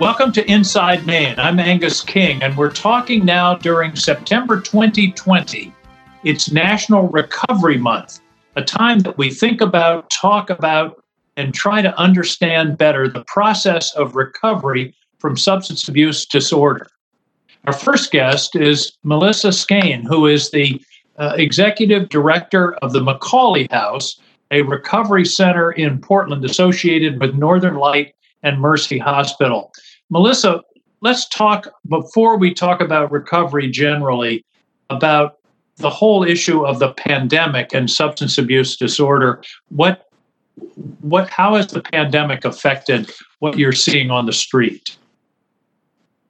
Welcome to Inside Maine. I'm Angus King, and we're talking now during September 2020. It's National Recovery Month, a time that we think about, talk about, and try to understand better the process of recovery from substance abuse disorder. Our first guest is Melissa Skane, who is the uh, executive director of the McAuley House, a recovery center in Portland associated with Northern Light and Mercy Hospital. Melissa, let's talk before we talk about recovery generally about the whole issue of the pandemic and substance abuse disorder. What what how has the pandemic affected what you're seeing on the street?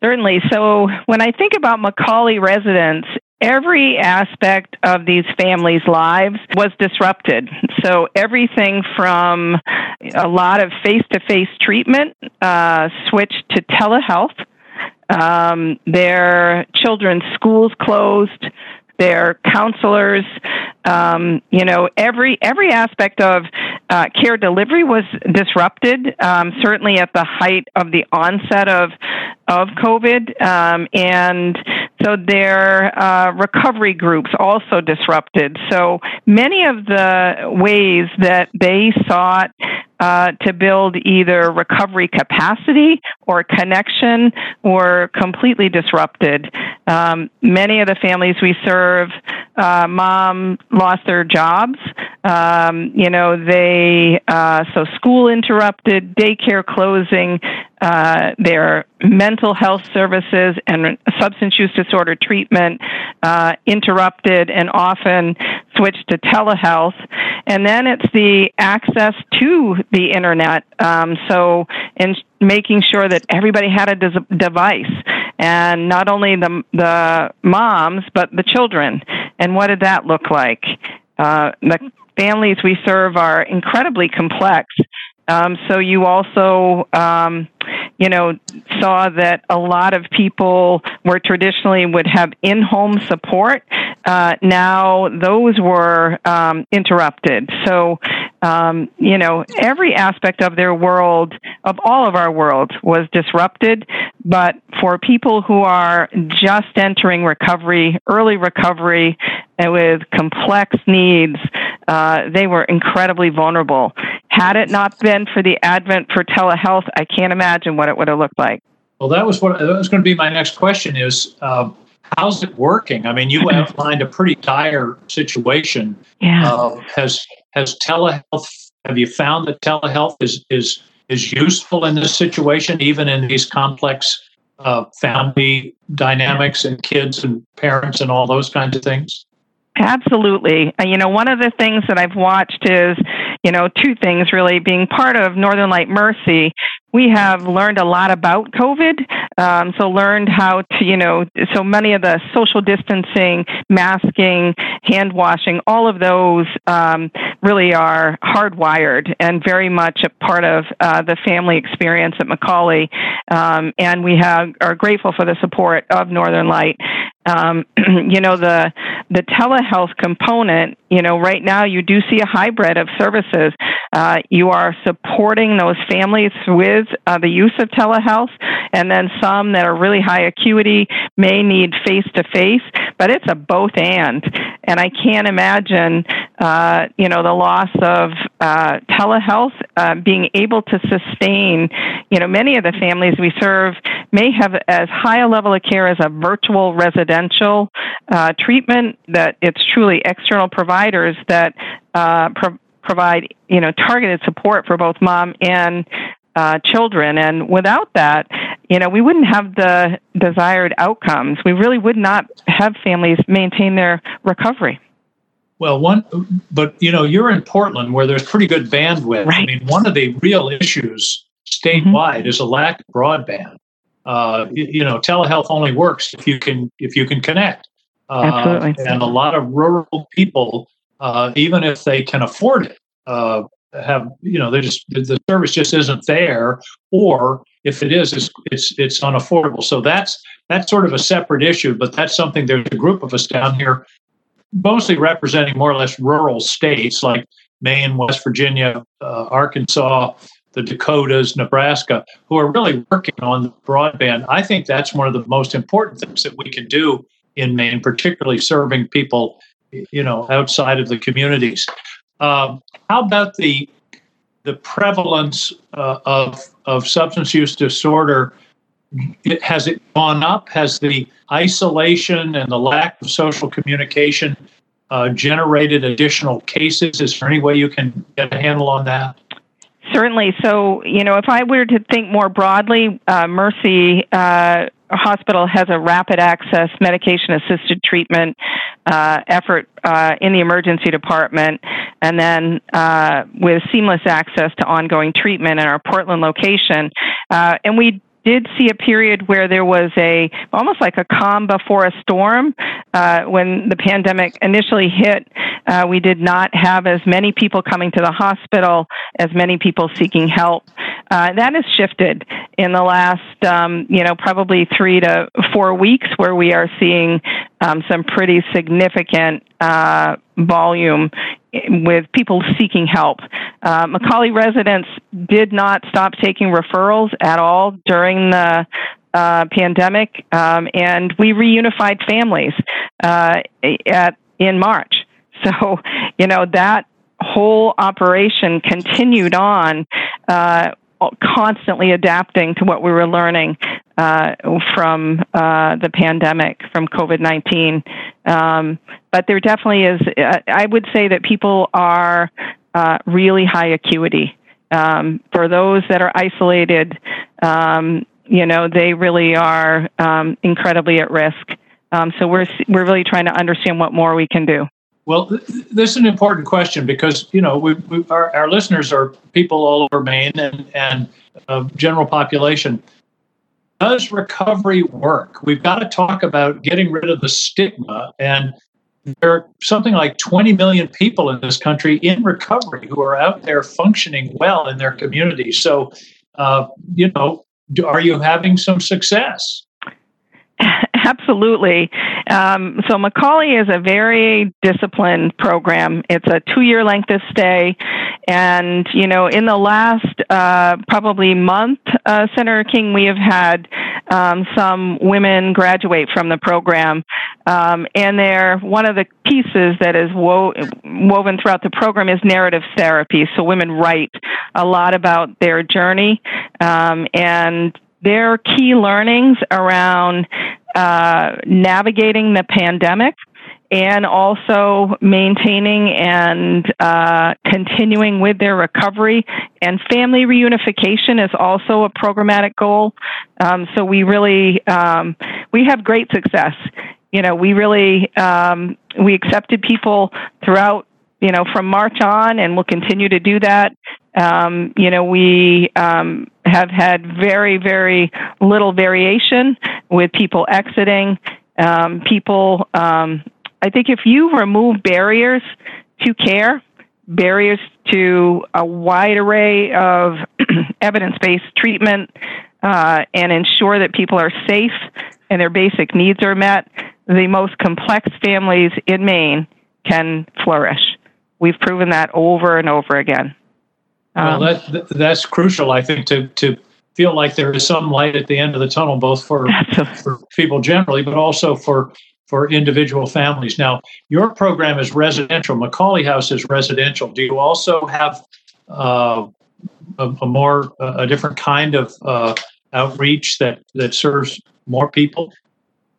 Certainly. So when I think about McAuley residents, every aspect of these families' lives was disrupted. So everything from a lot of face-to-face treatment uh, switched to telehealth. Um, their children's schools closed their counselors. Um, you know, every every aspect of uh, care delivery was disrupted. Um, certainly at the height of the onset of of COVID, um, and so their uh, recovery groups also disrupted. So many of the ways that they sought uh, to build either recovery capacity or connection were completely disrupted. Um, many of the families we serve, uh, mom lost their jobs. Um, you know, they, uh, so school interrupted, daycare closing, uh, their mental health services and substance use disorder treatment uh, interrupted and often switched to telehealth. And then it's the access to the internet. Um, so, in making sure that everybody had a des- device, and not only the the moms but the children. And what did that look like? Uh, the families we serve are incredibly complex. Um, so you also, um, you know, saw that a lot of people were traditionally would have in-home support. Uh, now those were um, interrupted. So, um, you know, every aspect of their world, of all of our world, was disrupted. But for people who are just entering recovery, early recovery, and with complex needs, uh, they were incredibly vulnerable. Had it not been for the advent for telehealth, I can't imagine what it would have looked like. Well, that was what that was going to be my next question. Is uh, how's it working? I mean, you outlined a pretty dire situation. Yeah. Uh, has has telehealth? Have you found that telehealth is is is useful in this situation, even in these complex uh, family dynamics and kids and parents and all those kinds of things? Absolutely. You know, one of the things that I've watched is, you know, two things really. Being part of Northern Light Mercy, we have learned a lot about COVID. Um, so learned how to, you know, so many of the social distancing, masking, hand washing, all of those um, really are hardwired and very much a part of uh, the family experience at McAuley. Um, and we have are grateful for the support of Northern Light. Um, you know, the the telehealth component. You know, right now you do see a hybrid of services. Uh, you are supporting those families with uh, the use of telehealth, and then some that are really high acuity may need face to face. But it's a both and, and I can't imagine, uh, you know, the loss of uh, telehealth uh, being able to sustain. You know, many of the families we serve may have as high a level of care as a virtual residential uh, treatment. That it's truly external providers that uh, pro- provide you know targeted support for both mom and uh, children. And without that, you know, we wouldn't have the desired outcomes. We really would not have families maintain their recovery. Well, one, but you know, you're in Portland where there's pretty good bandwidth. Right. I mean, one of the real issues statewide mm-hmm. is a lack of broadband. Uh, you, you, know, telehealth only works if you can if you can connect. Uh, Absolutely. And a lot of rural people, uh, even if they can afford it, uh, have you know they just the service just isn't there or if it is it's it's, it's unaffordable so that's that's sort of a separate issue but that's something there's a group of us down here mostly representing more or less rural states like maine west virginia uh, arkansas the Dakotas, Nebraska, who are really working on broadband. I think that's one of the most important things that we can do in Maine, particularly serving people, you know, outside of the communities. Um, how about the the prevalence uh, of of substance use disorder? It, has it gone up? Has the isolation and the lack of social communication uh, generated additional cases? Is there any way you can get a handle on that? Certainly. So, you know, if I were to think more broadly, uh, Mercy uh, Hospital has a rapid access medication assisted treatment uh, effort uh, in the emergency department, and then uh, with seamless access to ongoing treatment in our Portland location. Uh, and we did see a period where there was a almost like a calm before a storm uh, when the pandemic initially hit. Uh, we did not have as many people coming to the hospital, as many people seeking help. Uh, that has shifted in the last, um, you know, probably three to four weeks, where we are seeing um, some pretty significant uh, volume with people seeking help. Uh, McAuley residents did not stop taking referrals at all during the uh, pandemic, um, and we reunified families uh, at in March. So, you know that whole operation continued on uh, constantly adapting to what we were learning uh, from uh, the pandemic, from COVID 19. Um, but there definitely is, I would say that people are uh, really high acuity. Um, for those that are isolated, um, you know, they really are um, incredibly at risk. Um, so we're, we're really trying to understand what more we can do. Well, this is an important question because you know we, we our, our listeners are people all over Maine and and uh, general population. Does recovery work? We've got to talk about getting rid of the stigma, and there are something like 20 million people in this country in recovery who are out there functioning well in their communities. So, uh, you know, are you having some success? Absolutely. Um, so McAuley is a very disciplined program. It's a two-year length of stay, and you know, in the last uh, probably month, uh, Senator King, we have had um, some women graduate from the program, um, and they're one of the pieces that is wo- woven throughout the program is narrative therapy. So women write a lot about their journey um, and their key learnings around uh, navigating the pandemic and also maintaining and uh, continuing with their recovery. And family reunification is also a programmatic goal. Um, so we really um, we have great success. You know, we really um, we accepted people throughout. You know, from March on, and we'll continue to do that. Um, you know, we um, have had very, very little variation with people exiting. Um, people, um, I think if you remove barriers to care, barriers to a wide array of evidence based treatment, uh, and ensure that people are safe and their basic needs are met, the most complex families in Maine can flourish. We've proven that over and over again. Um, well, that, that's crucial, I think, to, to feel like there is some light at the end of the tunnel, both for, for people generally, but also for for individual families. Now, your program is residential. McAuley House is residential. Do you also have uh, a, a, more a different kind of uh, outreach that that serves more people?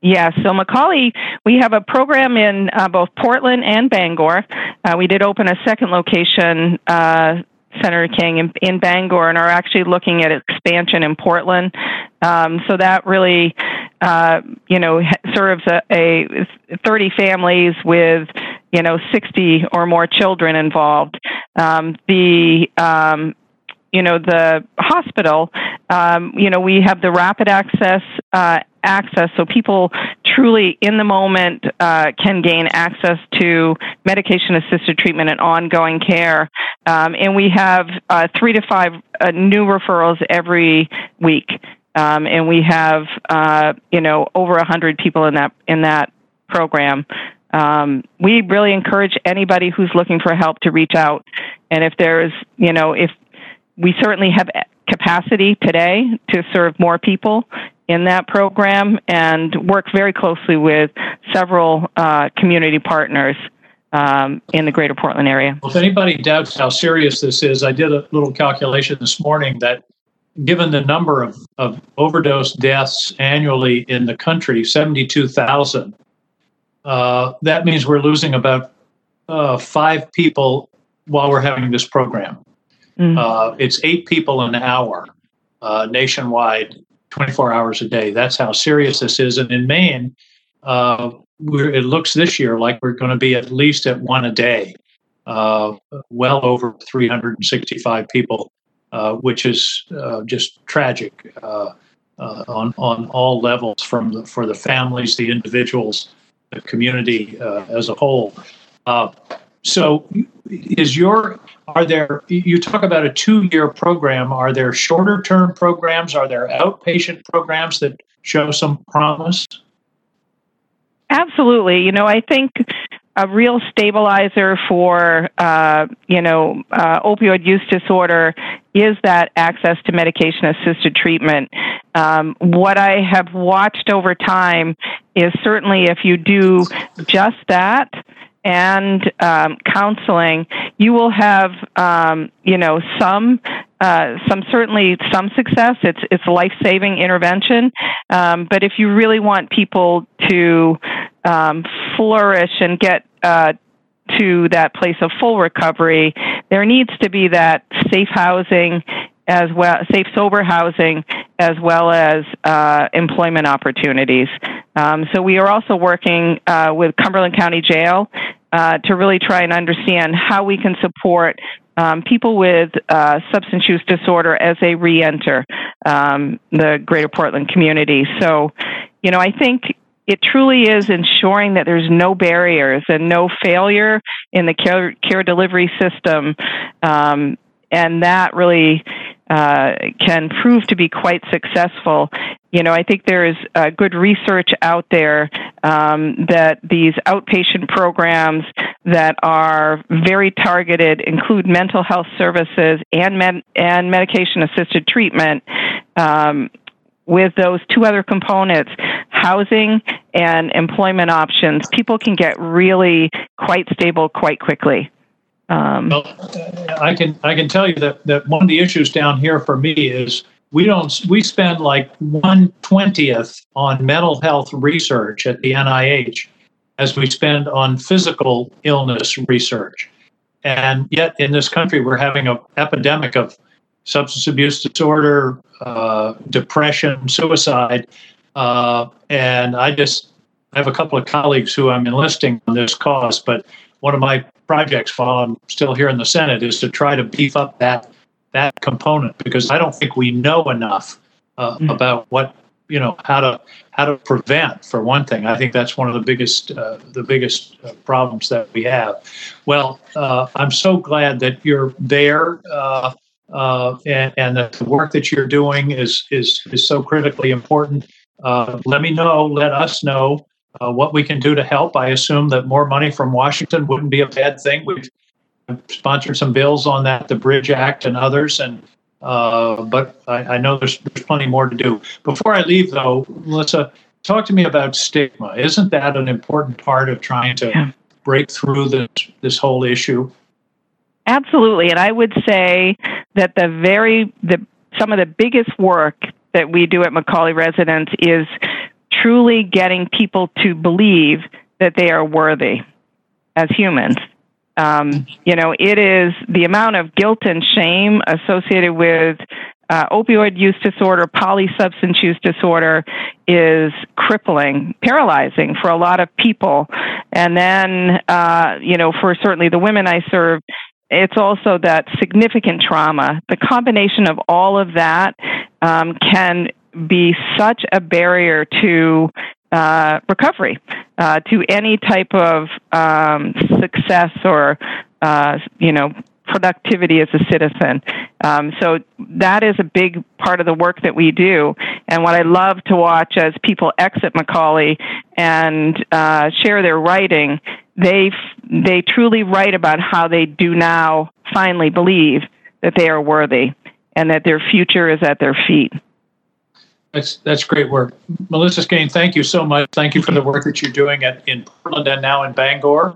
Yeah, so McAuley, we have a program in uh, both Portland and Bangor. Uh, we did open a second location uh, Senator King in, in Bangor and are actually looking at expansion in Portland. Um, so that really, uh, you know, serves a, a 30 families with, you know, 60 or more children involved. Um, the um, you know the hospital um, you know we have the rapid access uh, access. So people truly in the moment uh, can gain access to medication assisted treatment and ongoing care. Um, and we have uh, three to five uh, new referrals every week. Um, and we have uh, you know over a hundred people in that in that program. Um, we really encourage anybody who's looking for help to reach out. And if there's you know if we certainly have capacity today to serve more people in that program and work very closely with several uh, community partners um, in the greater Portland area. Well, if anybody doubts how serious this is, I did a little calculation this morning that given the number of, of overdose deaths annually in the country, 72,000, uh, that means we're losing about uh, five people while we're having this program. Mm-hmm. Uh, it's eight people an hour uh, nationwide, 24 hours a day. That's how serious this is. And in Maine, uh, it looks this year like we're going to be at least at one a day, uh, well over 365 people, uh, which is uh, just tragic on on all levels, from the, for the families, the individuals, the community as a whole. so, is your are there you talk about a two year program. Are there shorter term programs? Are there outpatient programs that show some promise? Absolutely. You know i think a real stabilizer for uh, you know uh, opioid use disorder is that access to medication assisted treatment. Um, what I have watched over time is certainly if you do just that, and um, counseling, you will have, um, you know, some, uh, some certainly some success. It's it's life saving intervention, um, but if you really want people to um, flourish and get uh, to that place of full recovery, there needs to be that safe housing as well, safe sober housing, as well as uh, employment opportunities. Um, so we are also working uh, with Cumberland County Jail uh, to really try and understand how we can support um, people with uh, substance use disorder as they re-enter um, the Greater Portland community. So, you know, I think it truly is ensuring that there's no barriers and no failure in the care, care delivery system. Um, and that really uh, can prove to be quite successful. You know, I think there is uh, good research out there um, that these outpatient programs that are very targeted include mental health services and med- and medication assisted treatment. Um, with those two other components, housing and employment options, people can get really quite stable quite quickly. Um, well, I can I can tell you that that one of the issues down here for me is we don't we spend like one twentieth on mental health research at the NIH as we spend on physical illness research, and yet in this country we're having an epidemic of substance abuse disorder, uh, depression, suicide, uh, and I just I have a couple of colleagues who I'm enlisting on this cause, but one of my projects while I'm still here in the Senate is to try to beef up that that component because I don't think we know enough uh, mm. about what you know how to how to prevent for one thing. I think that's one of the biggest uh, the biggest uh, problems that we have. Well, uh, I'm so glad that you're there. Uh, uh, and, and that the work that you're doing is is is so critically important. let me know. Let us know uh, what we can do to help. I assume that more money from Washington wouldn't be a bad thing. We've sponsored some bills on that, the Bridge Act and others, and uh, but I, I, know there's there's plenty more to do. Before I leave, though, Melissa, talk to me about stigma. Isn't that an important part of trying to yeah. break through this this whole issue? Absolutely, and I would say that the very the some of the biggest work that we do at McAuley Residence is truly getting people to believe that they are worthy as humans. Um, you know, it is the amount of guilt and shame associated with uh, opioid use disorder, polysubstance use disorder is crippling, paralyzing for a lot of people. And then, uh, you know, for certainly the women I serve, it's also that significant trauma. The combination of all of that um, can be such a barrier to uh, recovery, uh, to any type of um, success or uh, you know productivity as a citizen. Um, so that is a big part of the work that we do. And what I love to watch as people exit McAuley and uh, share their writing, they they truly write about how they do now finally believe that they are worthy and that their future is at their feet. That's that's great work, Melissa Skane. Thank you so much. Thank you for the work that you're doing at, in Portland and now in Bangor.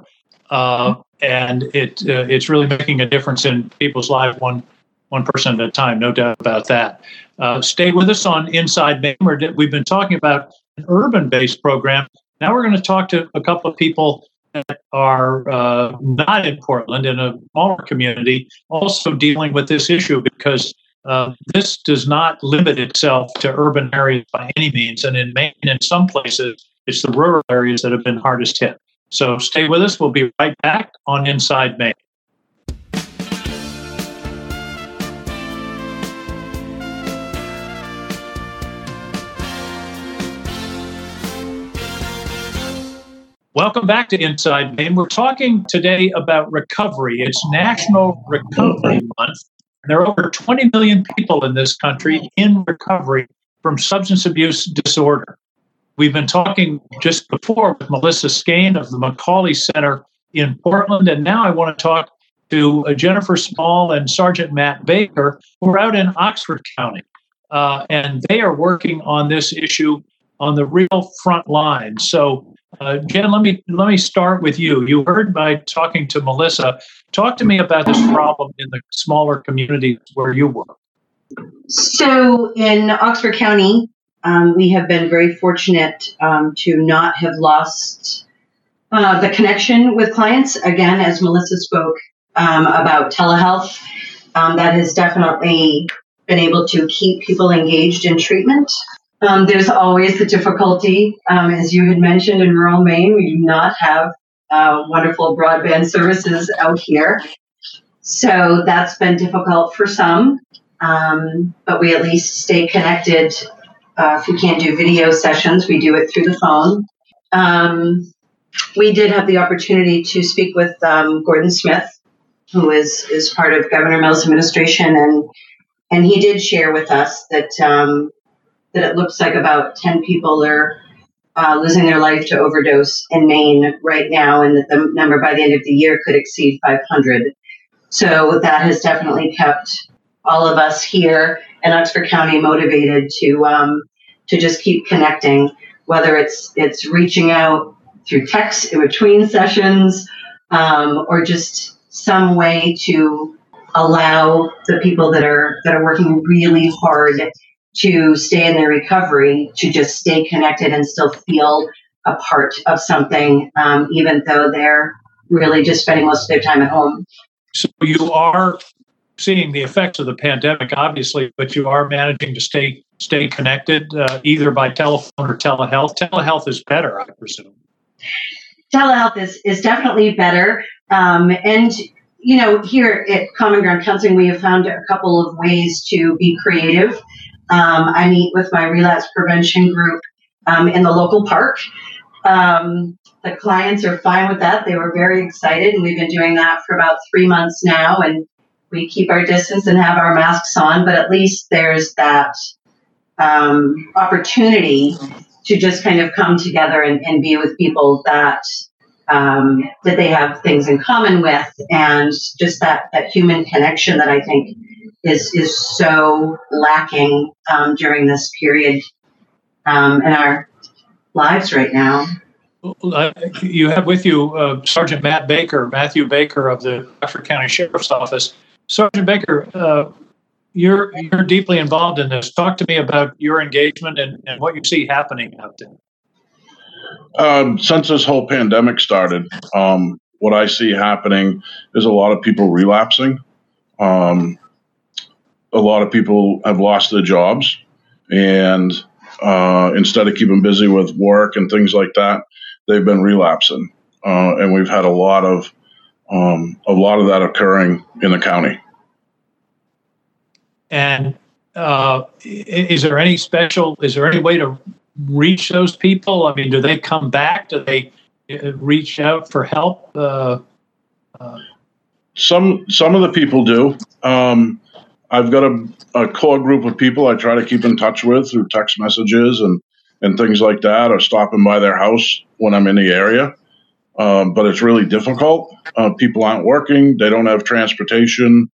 Uh, and it uh, it's really making a difference in people's lives one one person at a time. No doubt about that. Uh, stay with us on Inside Maine. We've been talking about an urban-based program. Now we're going to talk to a couple of people that are uh, not in Portland in a smaller community, also dealing with this issue because uh, this does not limit itself to urban areas by any means. And in Maine, in some places, it's the rural areas that have been hardest hit. So stay with us. We'll be right back on Inside Maine. Welcome back to Inside Maine. We're talking today about recovery. It's National Recovery Month. There are over 20 million people in this country in recovery from substance abuse disorder. We've been talking just before with Melissa Skane of the McAuley Center in Portland, and now I want to talk to uh, Jennifer Small and Sergeant Matt Baker, who are out in Oxford County. Uh, and they are working on this issue on the real front line. So, uh, Jen, let me let me start with you. You heard by talking to Melissa. Talk to me about this problem in the smaller communities where you work. So, in Oxford County, um, we have been very fortunate um, to not have lost uh, the connection with clients. Again, as Melissa spoke um, about telehealth, um, that has definitely been able to keep people engaged in treatment. Um, there's always the difficulty, um, as you had mentioned, in rural Maine, we do not have uh, wonderful broadband services out here. So that's been difficult for some, um, but we at least stay connected. Uh, if we can't do video sessions, we do it through the phone. Um, we did have the opportunity to speak with um, Gordon Smith, who is is part of Governor Mills' administration, and and he did share with us that um, that it looks like about 10 people are uh, losing their life to overdose in Maine right now, and that the number by the end of the year could exceed 500. So that has definitely kept all of us here in Oxford County motivated to um, to just keep connecting, whether it's it's reaching out through text in between sessions, um, or just some way to allow the people that are that are working really hard to stay in their recovery to just stay connected and still feel a part of something, um, even though they're really just spending most of their time at home. So you are seeing the effects of the pandemic, obviously, but you are managing to stay stay connected uh, either by telephone or telehealth. Telehealth is better, I presume. Telehealth is is definitely better, um, and you know, here at Common Ground Counseling, we have found a couple of ways to be creative um, I meet with my relapse prevention group um, in the local park. Um, the clients are fine with that. They were very excited, and we've been doing that for about three months now. And we keep our distance and have our masks on, but at least there's that um, opportunity to just kind of come together and, and be with people that um, that they have things in common with, and just that that human connection that I think is is so lacking um, during this period um, in our lives right now. Uh, you have with you uh, Sergeant Matt Baker, Matthew Baker of the Oxford County Sheriff's Office. Sergeant Baker, uh, you're you're deeply involved in this. Talk to me about your engagement and, and what you see happening out there. Um, since this whole pandemic started, um, what I see happening is a lot of people relapsing. Um, a lot of people have lost their jobs, and uh, instead of keeping busy with work and things like that, they've been relapsing, uh, and we've had a lot of um, a lot of that occurring in the county. And uh, is there any special? Is there any way to reach those people? I mean, do they come back? Do they uh, reach out for help? Uh, uh, some some of the people do. Um, I've got a, a, core group of people I try to keep in touch with through text messages and, and things like that, or stopping by their house when I'm in the area. Um, but it's really difficult. Uh, people aren't working, they don't have transportation.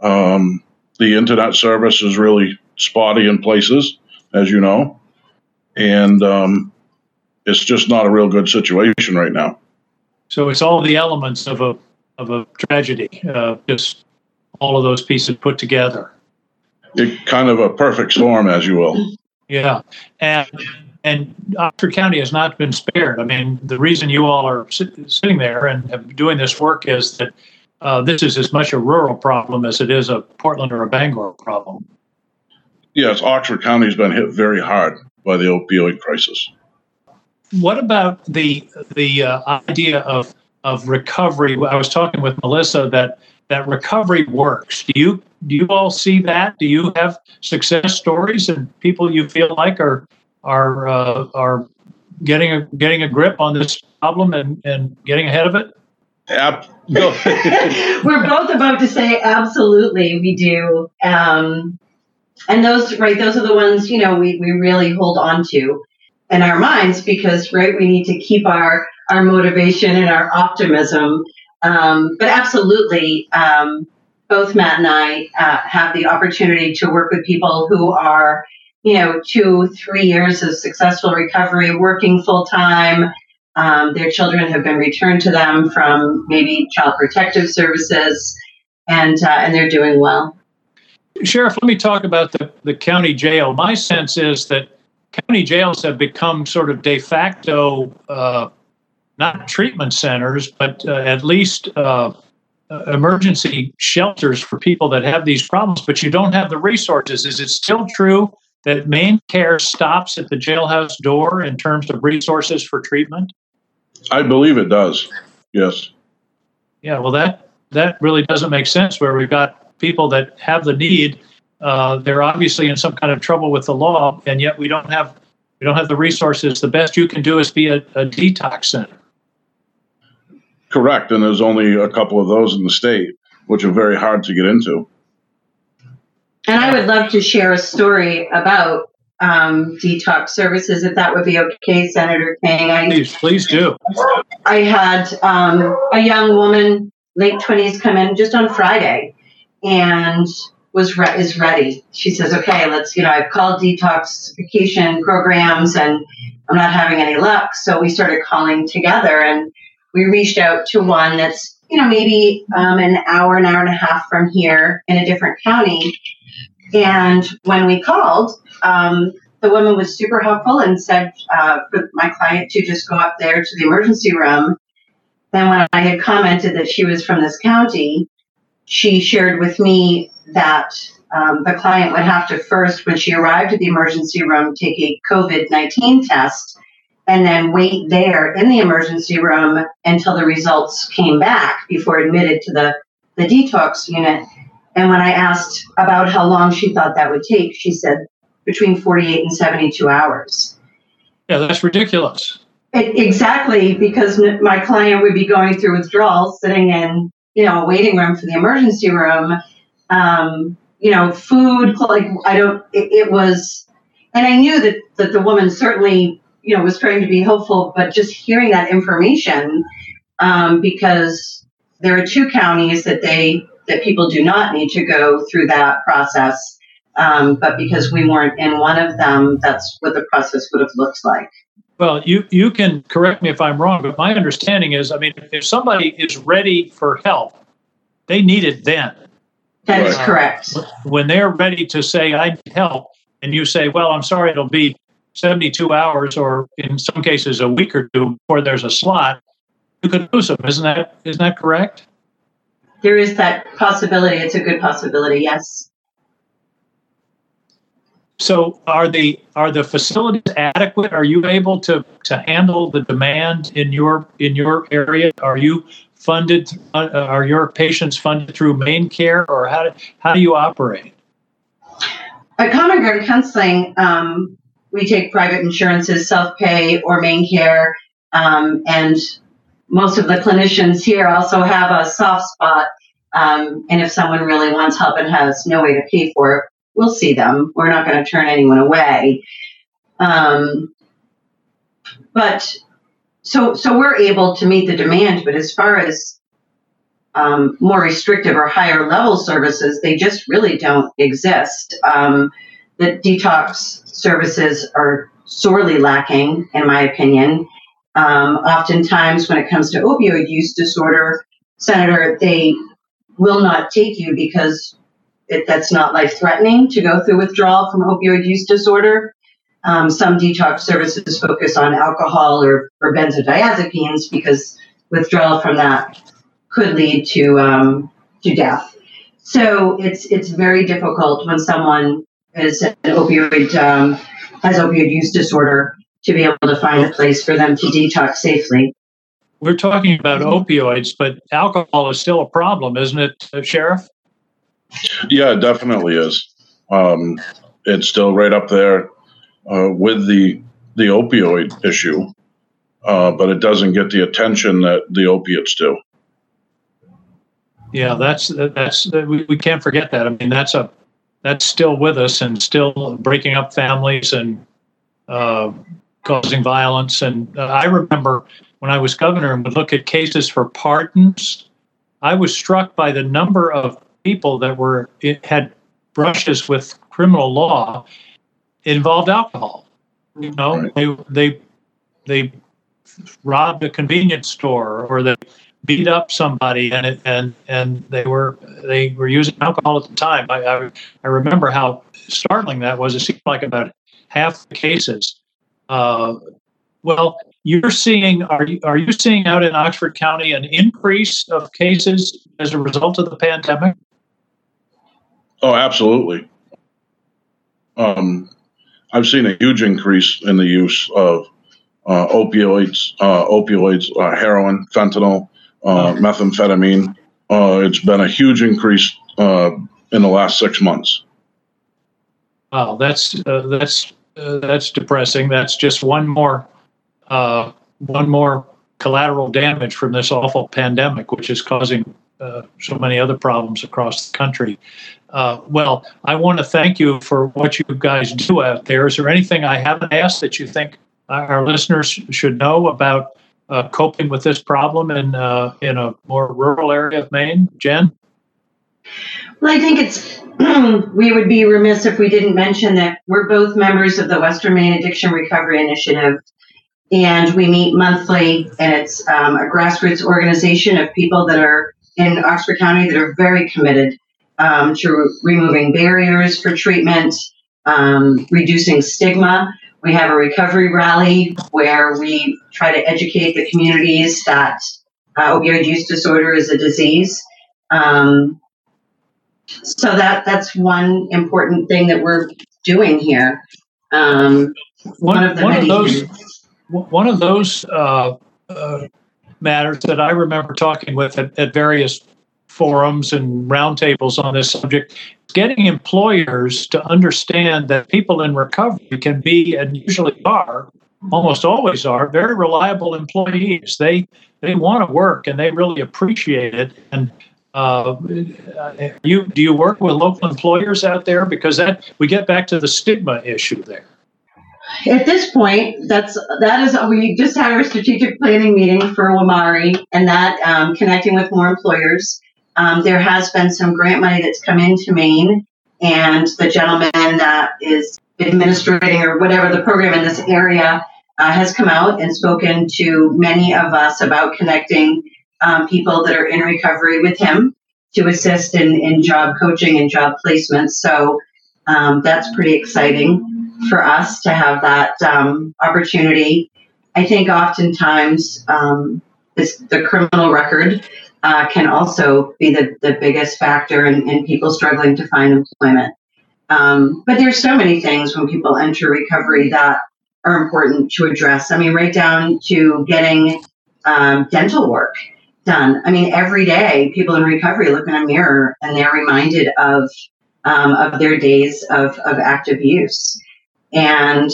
Um, the internet service is really spotty in places, as you know, and um, it's just not a real good situation right now. So it's all the elements of a of a tragedy, uh, just all of those pieces put together. It kind of a perfect storm, as you will. Yeah, and and Oxford County has not been spared. I mean, the reason you all are sit, sitting there and doing this work is that uh, this is as much a rural problem as it is a Portland or a Bangor problem. Yes, Oxford County has been hit very hard by the opioid crisis. What about the the uh, idea of of recovery? I was talking with Melissa that that recovery works. Do you do you all see that? Do you have success stories and people you feel like are are uh, are getting a getting a grip on this problem and, and getting ahead of it? Yep. We're both about to say absolutely we do. Um, and those right, those are the ones, you know, we, we really hold on to in our minds because right, we need to keep our our motivation and our optimism. Um, but absolutely, um, both Matt and I uh, have the opportunity to work with people who are you know, two, three years of successful recovery, working full time. Um, their children have been returned to them from maybe child protective services, and uh, and they're doing well. Sheriff, let me talk about the, the county jail. My sense is that county jails have become sort of de facto, uh, not treatment centers, but uh, at least uh, emergency shelters for people that have these problems, but you don't have the resources. Is it still true that MaineCare stops at the jailhouse door in terms of resources for treatment? I believe it does. Yes. Yeah, well, that that really doesn't make sense. Where we've got people that have the need, uh, they're obviously in some kind of trouble with the law, and yet we don't have we don't have the resources. The best you can do is be a, a detox center. Correct, and there's only a couple of those in the state, which are very hard to get into. And I would love to share a story about um, detox services, if that would be okay, Senator King. I, please, please do. I had um, a young woman, late twenties, come in just on Friday, and was re- is ready. She says, "Okay, let's." You know, I've called detoxification programs, and I'm not having any luck. So we started calling together, and we reached out to one that's you know maybe um, an hour, an hour and a half from here in a different county and when we called, um, the woman was super helpful and said uh, for my client to just go up there to the emergency room. Then, when I had commented that she was from this county, she shared with me that um, the client would have to first, when she arrived at the emergency room, take a COVID 19 test and then wait there in the emergency room until the results came back before admitted to the, the detox unit. And when I asked about how long she thought that would take, she said between 48 and 72 hours. Yeah, that's ridiculous. It, exactly, because my client would be going through withdrawal, sitting in, you know, a waiting room for the emergency room. Um, you know, food, like I don't, it, it was, and I knew that, that the woman certainly, you know, was trying to be hopeful, but just hearing that information, um, because there are two counties that they that people do not need to go through that process. Um, but because we weren't in one of them, that's what the process would have looked like. Well, you, you can correct me if I'm wrong, but my understanding is I mean, if somebody is ready for help, they need it then. That is uh, correct. When they're ready to say, I need help, and you say, Well, I'm sorry, it'll be 72 hours or in some cases a week or two before there's a slot, you could lose them. Isn't that, isn't that correct? there is that possibility. It's a good possibility, yes. So are the are the facilities adequate? Are you able to to handle the demand in your in your area? Are you funded? Uh, are your patients funded through MaineCare, or how do, how do you operate? At Common Ground Counseling, um, we take private insurances, self pay, or MaineCare, um, and most of the clinicians here also have a soft spot. Um, and if someone really wants help and has no way to pay for it, we'll see them. We're not going to turn anyone away. Um, but so so we're able to meet the demand. But as far as um, more restrictive or higher level services, they just really don't exist. The detox services are sorely lacking, in my opinion. Um, oftentimes, when it comes to opioid use disorder, Senator, they will not take you because it, that's not life threatening to go through withdrawal from opioid use disorder. Um, some detox services focus on alcohol or, or benzodiazepines because withdrawal from that could lead to um, to death. So it's it's very difficult when someone is an opioid um, has opioid use disorder to be able to find a place for them to detox safely. We're talking about opioids, but alcohol is still a problem, isn't it, uh, Sheriff? Yeah, it definitely is. Um, it's still right up there uh, with the the opioid issue, uh, but it doesn't get the attention that the opiates do. Yeah, that's that's we, we can't forget that. I mean, that's a that's still with us and still breaking up families and uh, causing violence. And uh, I remember when I was governor and would look at cases for pardons, I was struck by the number of people that were had brushes with criminal law involved alcohol. You know, right. they they they robbed a convenience store or they beat up somebody and it, and and they were they were using alcohol at the time. I, I, I remember how startling that was. It seemed like about half the cases. Uh, well, you're seeing are you are you seeing out in Oxford County an increase of cases as a result of the pandemic? Oh, absolutely. Um, I've seen a huge increase in the use of uh, opioids, uh, opioids, uh, heroin, fentanyl, uh, methamphetamine. Uh, it's been a huge increase uh, in the last six months. Wow, that's that's that's depressing. That's just one more one more collateral damage from this awful pandemic, which is causing uh, so many other problems across the country. Uh, well, I want to thank you for what you guys do out there. Is there anything I haven't asked that you think our listeners should know about uh, coping with this problem in uh, in a more rural area of Maine, Jen? Well, I think it's we would be remiss if we didn't mention that we're both members of the Western Maine Addiction Recovery Initiative, and we meet monthly. And it's um, a grassroots organization of people that are in Oxford County that are very committed um, to removing barriers for treatment, um, reducing stigma. We have a recovery rally where we try to educate the communities that uh, opioid use disorder is a disease. Um, so that that's one important thing that we're doing here. Um, one, one, of one of those things. one of those uh, uh, matters that I remember talking with at, at various forums and roundtables on this subject getting employers to understand that people in recovery can be and usually are almost always are very reliable employees. They they want to work and they really appreciate it. And uh, you do you work with local employers out there? Because that we get back to the stigma issue there. At this point that's that is we just had our strategic planning meeting for WMARI and that um, connecting with more employers um, there has been some grant money that's come into Maine, and the gentleman that is administrating or whatever the program in this area uh, has come out and spoken to many of us about connecting um, people that are in recovery with him to assist in, in job coaching and job placement. So um, that's pretty exciting for us to have that um, opportunity. I think oftentimes um, this, the criminal record uh, can also be the, the biggest factor in, in people struggling to find employment. Um, but there's so many things when people enter recovery that are important to address. I mean, right down to getting um, dental work done. I mean, every day people in recovery look in a mirror and they're reminded of um, of their days of, of active use. And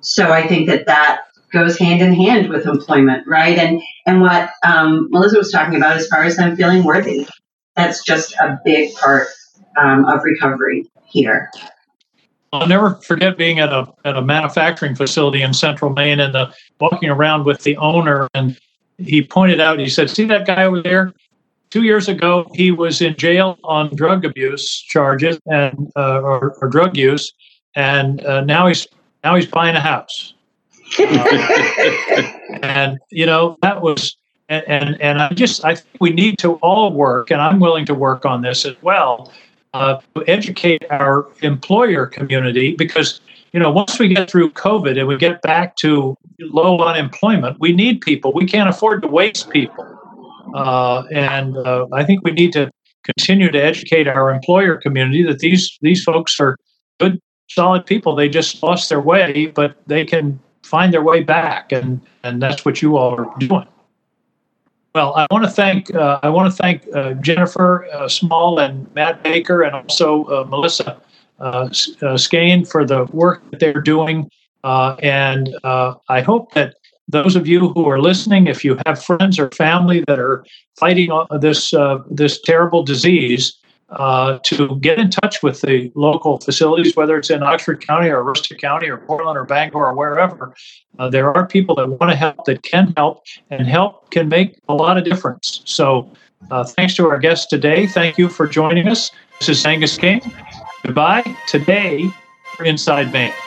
so I think that that goes hand in hand with employment, right? And and what um, Melissa was talking about as far as them feeling worthy, that's just a big part um, of recovery here. I'll never forget being at a at a manufacturing facility in Central Maine and the walking around with the owner, and he pointed out. He said, "See that guy over there? two years ago, he was in jail on drug abuse charges and uh, or, or, drug use, and uh, now he's now he's buying a house. and you know that was and, and and I just I think we need to all work, and I'm willing to work on this as well uh, to educate our employer community because you know once we get through COVID and we get back to low unemployment, we need people. We can't afford to waste people, uh, and uh, I think we need to continue to educate our employer community that these these folks are good, solid people. They just lost their way, but they can find their way back, and and that's what you all are doing. Well, I want to thank uh, I want to thank uh, Jennifer uh, Small and Matt Baker, and also uh, Melissa uh, uh, Skane for the work that they're doing. and I hope that those of you who are listening, if you have friends or family that are fighting this this terrible disease, uh, to get in touch with the local facilities, whether it's in Oxford County or Aroostook County or Portland or Bangor or wherever. Uh, there are people that want to help, that can help, and help can make a lot of difference. So, uh, thanks to our guests today. Thank you for joining us. This is Angus King. Goodbye today Inside Maine.